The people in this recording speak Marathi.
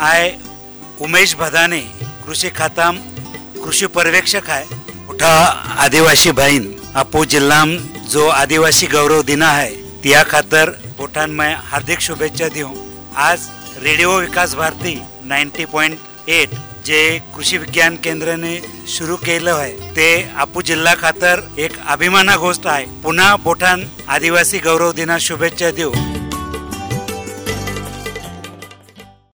आय उमेश भदाने कृषी खाताम कृषी पर्यवेक्षक आहे. मोठा आदिवासी बहीण. आपो जिल्हा जो आदिवासी गौरव दिन आहे त्या खातर बोटांमय हार्दिक शुभेच्छा देऊ आज radio Vikas Bharati ninety point eight जे कृषी विज्ञान केंद्राने सुरू केलं आहे. ते आपू जिल्हा खातर एक अभिमाना गोष्ट आहे. पुन्हा बोठान आदिवासी गौरव दिना शुभेच्छा देऊ